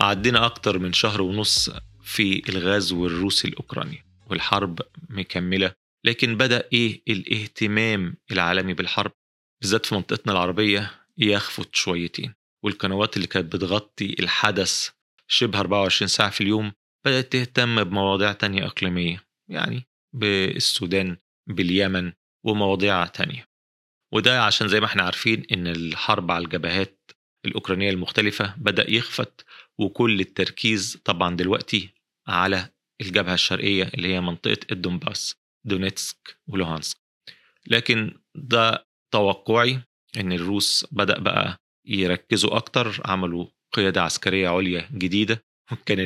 عدينا أكتر من شهر ونص في الغزو الروسي الأوكراني والحرب مكملة. لكن بدأ إيه الاهتمام العالمي بالحرب بالذات في منطقتنا العربية يخفت شويتين. والقنوات اللي كانت بتغطي الحدث شبه 24 ساعة في اليوم بدأت تهتم بمواضيع تانية إقليمية يعني بالسودان باليمن ومواضيع تانية. وده عشان زي ما إحنا عارفين إن الحرب على الجبهات الأوكرانية المختلفة بدأ يخفت وكل التركيز طبعا دلوقتي على الجبهة الشرقية اللي هي منطقة الدونباس دونيتسك ولوهانسك. لكن ده توقعي إن الروس بدأ بقى يركزوا أكتر عملوا قيادة عسكرية عليا جديدة. كان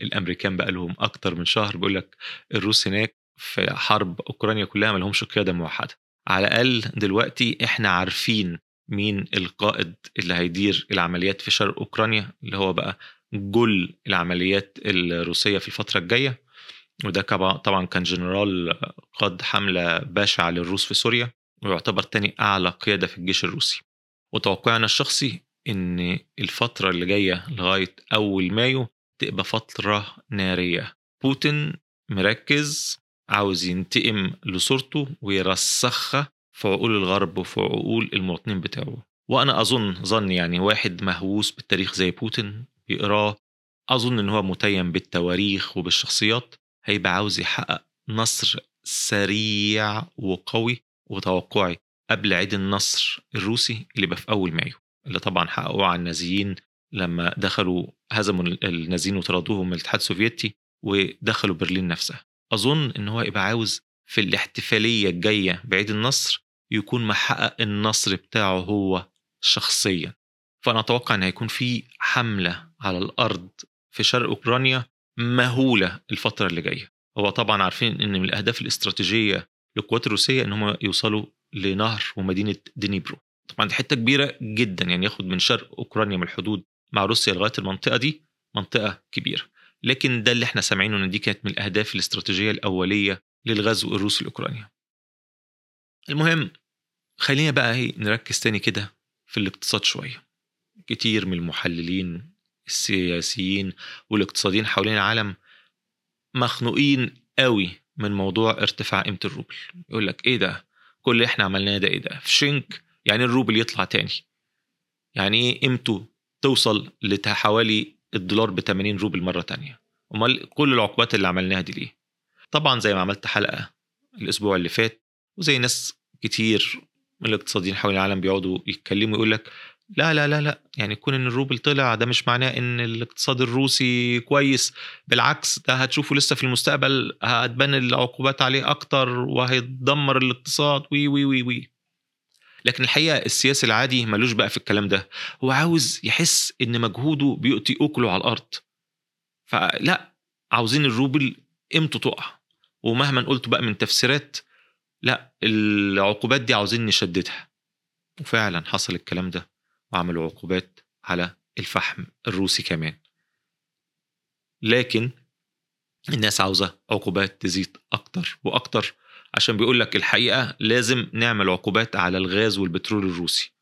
الأمريكان بقى لهم أكتر من شهر. بيقول لك الروس هناك في حرب أوكرانيا كلها ما لهمش قيادة موحدة. على الأقل دلوقتي إحنا عارفين مين القائد اللي هيدير العمليات في شرق أوكرانيا اللي هو بقى جل العمليات الروسية في الفترة الجاية. وده طبعا كان جنرال قاد حملة بشعة للروس في سوريا ويعتبر تاني أعلى قيادة في الجيش الروسي. وتوقعنا الشخصي إن الفترة اللي جاية لغاية أول مايو تبقى فترة نارية. بوتين مركز عاوز ينتقم لصورته ويرسخها في عقول الغرب وفي عقول المواطنين بتاعه. وأنا أظن ظن يعني واحد مهووس بالتاريخ زي بوتين يقراه أظن إن هو متيم بالتواريخ وبالشخصيات هيبقى عاوز يحقق نصر سريع وقوي وتوقعي قبل عيد النصر الروسي اللي بقى في أول مايو اللي طبعا حققوه على النازيين لما دخلوا هزموا النازيين وطردوهم من الاتحاد السوفيتي ودخلوا برلين نفسها. أظن إن هو يبقى عاوز في الاحتفالية الجاية بعيد النصر يكون محقق النصر بتاعه هو شخصيا. فأنا أتوقع إن هيكون في حملة على الأرض في شرق أوكرانيا مهولة الفترة اللي جاية هو طبعا عارفين إن من الأهداف الاستراتيجية للقوات الروسية إن هم يوصلوا لنهر ومدينة دينيبرو طبعا دي حتة كبيرة جدا يعني ياخد من شرق أوكرانيا من الحدود مع روسيا لغاية المنطقة دي منطقة كبيرة لكن ده اللي إحنا سامعينه إن دي كانت من الأهداف الاستراتيجية الأولية للغزو الروسي لأوكرانيا. المهم خلينا بقى إيه نركز تاني كده في الاقتصاد شوية. كتير من المحللين السياسيين والاقتصاديين حوالين العالم مخنوقين قوي من موضوع ارتفاع قيمة الروبل. يقول لك إيه ده؟ كل اللي إحنا عملناه ده إيه ده؟ في شنك يعني الروبل يطلع تاني. يعني إيه قيمته توصل لحوالي الدولار ب 80 روبل مرة تانية أمال كل العقوبات اللي عملناها دي ليه طبعا زي ما عملت حلقة الأسبوع اللي فات وزي ناس كتير من الاقتصاديين حول العالم بيقعدوا يتكلموا يقول لك لا لا لا لا. يعني كون إن الروبل طلع ده مش معناه إن الاقتصاد الروسي كويس. بالعكس ده هتشوفه لسه في المستقبل. هتبان العقوبات عليه أكتر وهيتدمر الاقتصاد. وي وي وي وي. لكن الحقيقة السياسي العادي ملوش بقى في الكلام ده. هو عاوز يحس إن مجهوده بيؤتي أكله على الأرض. فلا عاوزين الروبل قيمته تقع. ومهما قلت بقى من تفسيرات لا العقوبات دي عاوزين نشددها. وفعلا حصل الكلام ده. وعملوا عقوبات على الفحم الروسي كمان. لكن الناس عاوزة عقوبات تزيد أكتر وأكتر عشان بيقول لك الحقيقة لازم نعمل عقوبات على الغاز والبترول الروسي.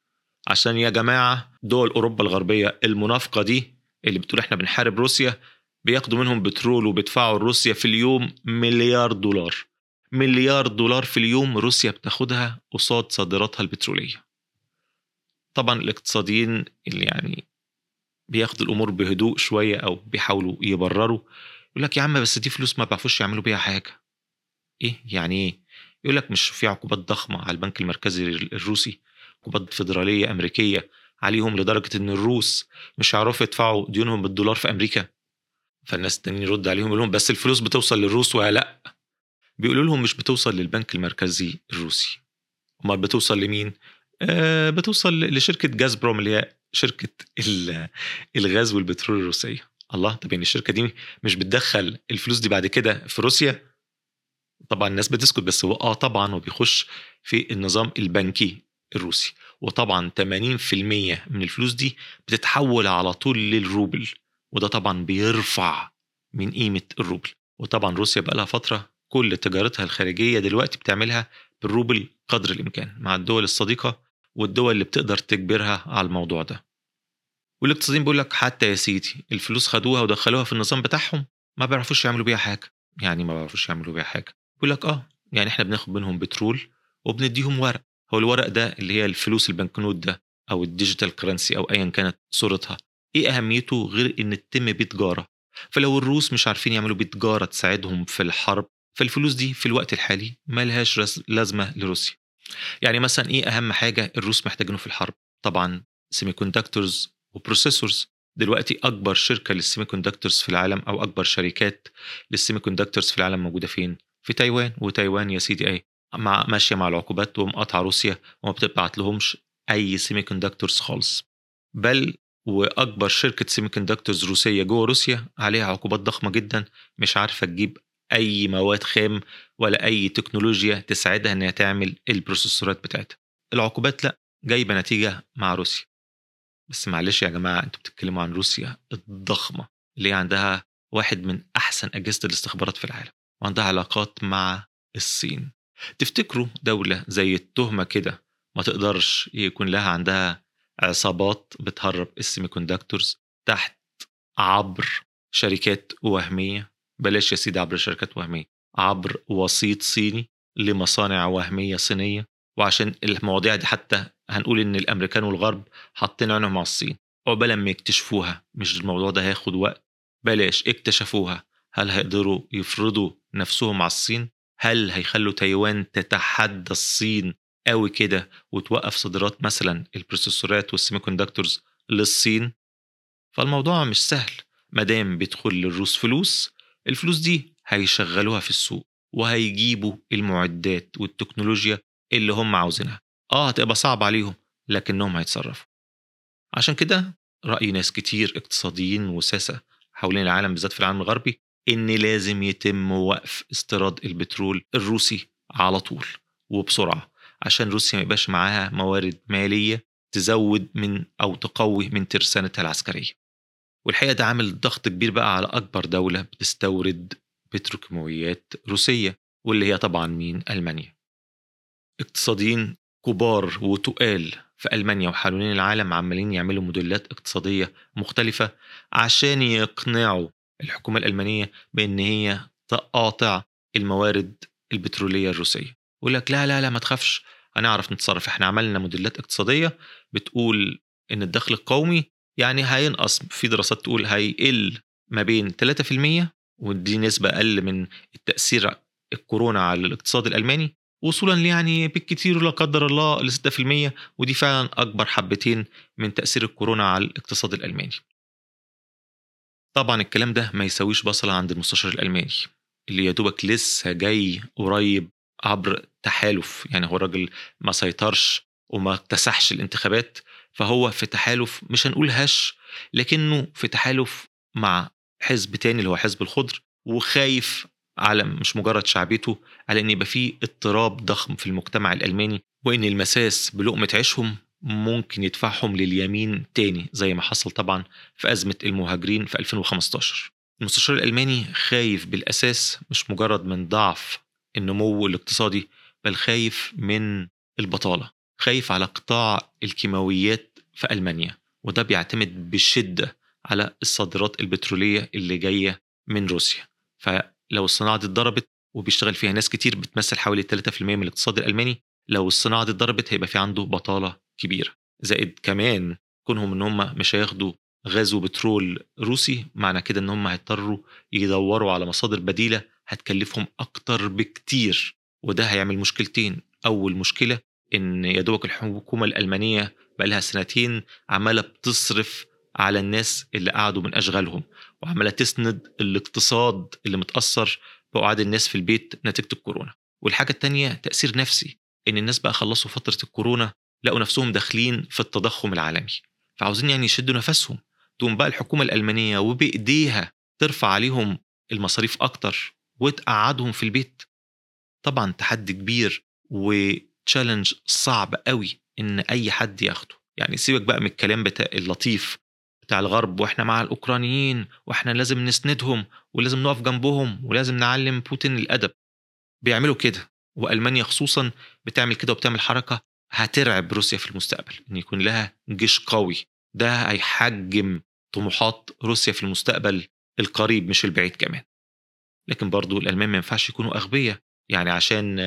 عشان يا جماعة دول أوروبا الغربية المنافقة دي اللي بتقول إحنا بنحارب روسيا بياخدوا منهم بترول وبيدفعوا لروسيا في اليوم مليار دولار. مليار دولار في اليوم روسيا بتاخدها قصاد صادراتها البترولية. طبعا الاقتصاديين اللي يعني بياخدوا الأمور بهدوء شوية أو بيحاولوا يبرروا يقول لك يا عم بس دي فلوس ما بيعرفوش يعملوا بيها حاجة. إيه؟ يعني إيه؟ يقول لك مش في عقوبات ضخمة على البنك المركزي الروسي عقوبات فيدرالية أمريكية عليهم لدرجة إن الروس مش هيعرفوا يدفعوا ديونهم بالدولار في أمريكا. فالناس التانيين يرد عليهم يقول لهم بس الفلوس بتوصل للروس ولا لأ؟ بيقولوا لهم مش بتوصل للبنك المركزي الروسي. أمال بتوصل لمين؟ بتوصل لشركة جازبروم اللي هي شركة الغاز والبترول الروسية. الله طب يعني الشركة دي مش بتدخل الفلوس دي بعد كده في روسيا؟ طبعا الناس بتسكت بس هو آه طبعا وبيخش في النظام البنكي الروسي. وطبعا 80% من الفلوس دي بتتحول على طول للروبل. وده طبعا بيرفع من قيمة الروبل. وطبعا روسيا بقى لها فترة كل تجارتها الخارجية دلوقتي بتعملها بالروبل قدر الإمكان مع الدول الصديقة والدول اللي بتقدر تجبرها على الموضوع ده. والاقتصاديين بيقول لك حتى يا سيدي الفلوس خدوها ودخلوها في النظام بتاعهم ما بيعرفوش يعملوا بيها حاجة. يعني ما بيعرفوش يعملوا بيها حاجة. بيقول لك آه يعني إحنا بناخد منهم بترول وبنديهم ورق. هو الورق ده اللي هي الفلوس البنكنوت ده أو ال digital currency أو ايا كانت صورتها إيه أهميته غير إن تتم بيه تجاره فلو الروس مش عارفين يعملوا بيه تجاره تساعدهم في الحرب فالفلوس دي في الوقت الحالي ملهاش رس- لازمة لروسيا. يعني مثلا إيه أهم حاجة الروس محتاجينه في الحرب؟ طبعا semiconductors و processors دلوقتي أكبر شركة لل semiconductors في العالم أو أكبر شركات لل semiconductors في العالم موجودة فين؟ في تايوان وتايوان يا سيدي إيه مع ماشية مع العقوبات ومقاطعة روسيا وما بتبعت لهمش أي semiconductors خالص. بل وأكبر شركة semiconductors روسية جوه روسيا عليها عقوبات ضخمة جدا مش عارفة تجيب أي مواد خام ولا أي تكنولوجيا تساعدها إنها تعمل ال processor ات بتاعتها. العقوبات لأ جايبة نتيجة مع روسيا. بس معلش يا جماعة أنتوا بتتكلموا عن روسيا الضخمة اللي هي عندها واحد من أحسن أجهزة الاستخبارات في العالم وعندها علاقات مع الصين. تفتكروا دولة زي الضخمة كده ما تقدرش يكون لها عندها عصابات بتهرب ال semiconductors تحت عبر شركات وهمية؟ بلاش يا سيدي عبر شركات وهمية عبر وسيط صيني لمصانع وهمية صينية وعشان المواضيع دي حتى هنقول إن الأمريكان والغرب حاطين عينهم على الصين. عقبال ما يكتشفوها مش الموضوع ده هياخد وقت؟ بلاش اكتشفوها. هل هيقدروا يفرضوا نفسهم على الصين؟ هل هيخلوا تايوان تتحدى الصين قوي كده وتوقف صادرات مثلا ال processor ات وال semiconductors للصين؟ فالموضوع مش سهل. مادام بيدخل للروس فلوس الفلوس دي هيشغلوها في السوق وهيجيبوا المعدات والتكنولوجيا اللي هم عاوزينها. آه هتبقى صعب عليهم لكنهم هيتصرفوا. عشان كده رأي ناس كتير اقتصاديين وساسة حوالين العالم بالذات في العالم الغربي إن لازم يتم وقف استيراد البترول الروسي على طول وبسرعة عشان روسيا ما يبقاش معاها موارد مالية تزود من أو تقوي من ترسانتها العسكرية. والحقيقة ده عامل ضغط كبير بقى على أكبر دولة بتستورد بتروكيماويات روسية واللي هي طبعا مين؟ ألمانيا. اقتصاديين كبار وتقال في ألمانيا وحوالين العالم عمالين يعملوا موديلات اقتصادية مختلفة عشان يقنعوا الحكومة الألمانية بأن هي تقاطع الموارد البترولية الروسية. يقول لك لا لا لا ما تخافش هنعرف نتصرف. إحنا عملنا موديلات اقتصادية بتقول إن الدخل القومي يعني هينقص في دراسات تقول هيقل ما بين 3% ودي نسبة أقل من التأثير الكورونا على الاقتصاد الألماني وصولا يعني بالكثير لا قدر الله ل 6% ودي فعلا أكبر حبتين من تأثير الكورونا على الاقتصاد الألماني. طبعا الكلام ده ما يساويش بصلة عند المستشار الألماني اللي يا دوبك لسه جاي قريب عبر تحالف يعني هو الراجل ما سيطرش وما اكتسحش الانتخابات فهو في تحالف مش هنقول هش لكنه في تحالف مع حزب تاني اللي هو حزب الخضر وخايف على مش مجرد شعبيته على إن يبقى فيه اضطراب ضخم في المجتمع الألماني وإن المساس بلقمة عيشهم ممكن يدفعهم لليمين تاني زي ما حصل طبعا في أزمة المهاجرين في 2015 المستشار الألماني خايف بالأساس مش مجرد من ضعف النمو الاقتصادي بل خايف من البطالة. خايف على قطاع الكيماويات في ألمانيا وده بيعتمد بشدة على الصادرات البترولية اللي جاية من روسيا. فلو الصناعة دي اتضربت وبيشتغل فيها ناس كتير بتمثل حوالي 3% من الاقتصاد الألماني لو الصناعة دي اتضربت هيبقى في عنده بطالة كبيرة. زائد كمان كونهم إن هم مش هياخدوا غاز وبترول روسي معنى كده إن هم هيضطروا يدوروا على مصادر بديلة هتكلفهم أكتر بكتير وده هيعمل مشكلتين. أول مشكلة إن يا دوبك الحكومة الألمانية بقالها سنتين عمالة بتصرف على الناس اللي قعدوا من أشغالهم وعمالة تسند الاقتصاد اللي متأثر بقعاد الناس في البيت نتيجة الكورونا. والحاجة التانية تأثير نفسي إن الناس بقى خلصوا فترة الكورونا لقوا نفسهم داخلين في التضخم العالمي. فعاوزين يعني يشدوا نفسهم. تقوم بقى الحكومة الألمانية وبإيديها ترفع عليهم المصاريف أكتر وتقعدهم في البيت. طبعا تحدي كبير وتشالنج صعب قوي إن أي حد ياخده. يعني سيبك بقى من الكلام بتاع اللطيف بتاع الغرب وإحنا مع الأوكرانيين وإحنا لازم نسندهم ولازم نقف جنبهم ولازم نعلم بوتين الأدب. بيعملوا كده وألمانيا خصوصا بتعمل كده وبتعمل حركة هترعب روسيا في المستقبل إن يكون لها جيش قوي. ده هيحجم طموحات روسيا في المستقبل القريب مش البعيد كمان. لكن برضو الألمان ما ينفعش يكونوا أغبياء يعني عشان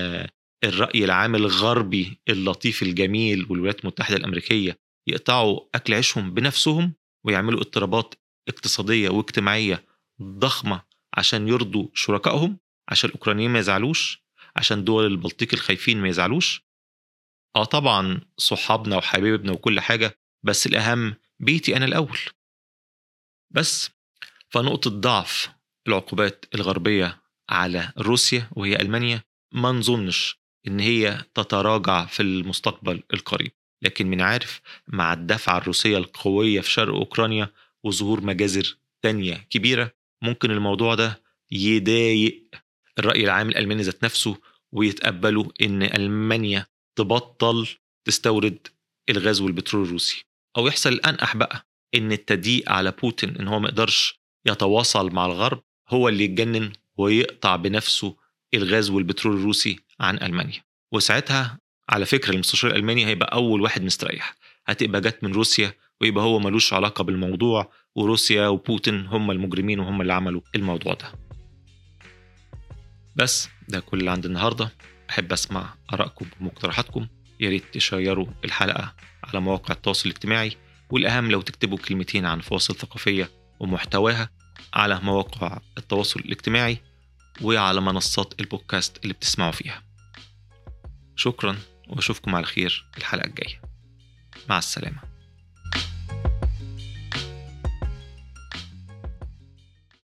الرأي العام الغربي اللطيف الجميل والولايات المتحدة الأمريكية يقطعوا أكل عيشهم بنفسهم ويعملوا اضطرابات اقتصادية واجتماعية ضخمة عشان يرضوا شركائهم عشان الأوكرانيين ما يزعلوش عشان دول البلطيق الخايفين ما يزعلوش. آه طبعا صحابنا وحبايبنا وكل حاجة بس الأهم بيتي أنا الأول. بس فنقطة ضعف العقوبات الغربية على روسيا وهي ألمانيا ما نظنش إن هي تتراجع في المستقبل القريب. لكن من عارف مع الدفعة الروسية القوية في شرق أوكرانيا وظهور مجازر تانية كبيرة ممكن الموضوع ده يضايق الرأي العام الألماني ذات نفسه ويتقبلوا إن ألمانيا تبطل تستورد الغاز والبترول الروسي. أو يحصل الأنقح بقى إن التضييق على بوتين إن هو ما يقدرش يتواصل مع الغرب هو اللي يتجنن ويقطع بنفسه الغاز والبترول الروسي عن ألمانيا. وساعتها على فكرة المستشار الألماني هيبقى أول واحد مستريح. هتبقى جت من روسيا ويبقى هو ملوش علاقة بالموضوع وروسيا وبوتين هم المجرمين وهم اللي عملوا الموضوع ده. بس ده كل اللي عندي النهارده. أحب أسمع آرائكم ومقترحاتكم. يا ريت تشيروا الحلقة على مواقع التواصل الاجتماعي. والأهم لو تكتبوا كلمتين عن فواصل ثقافية ومحتواها على مواقع التواصل الاجتماعي وعلى منصات البودكاست اللي بتسمعوا فيها. شكرا وأشوفكم على خير الحلقة الجاية. مع السلامة.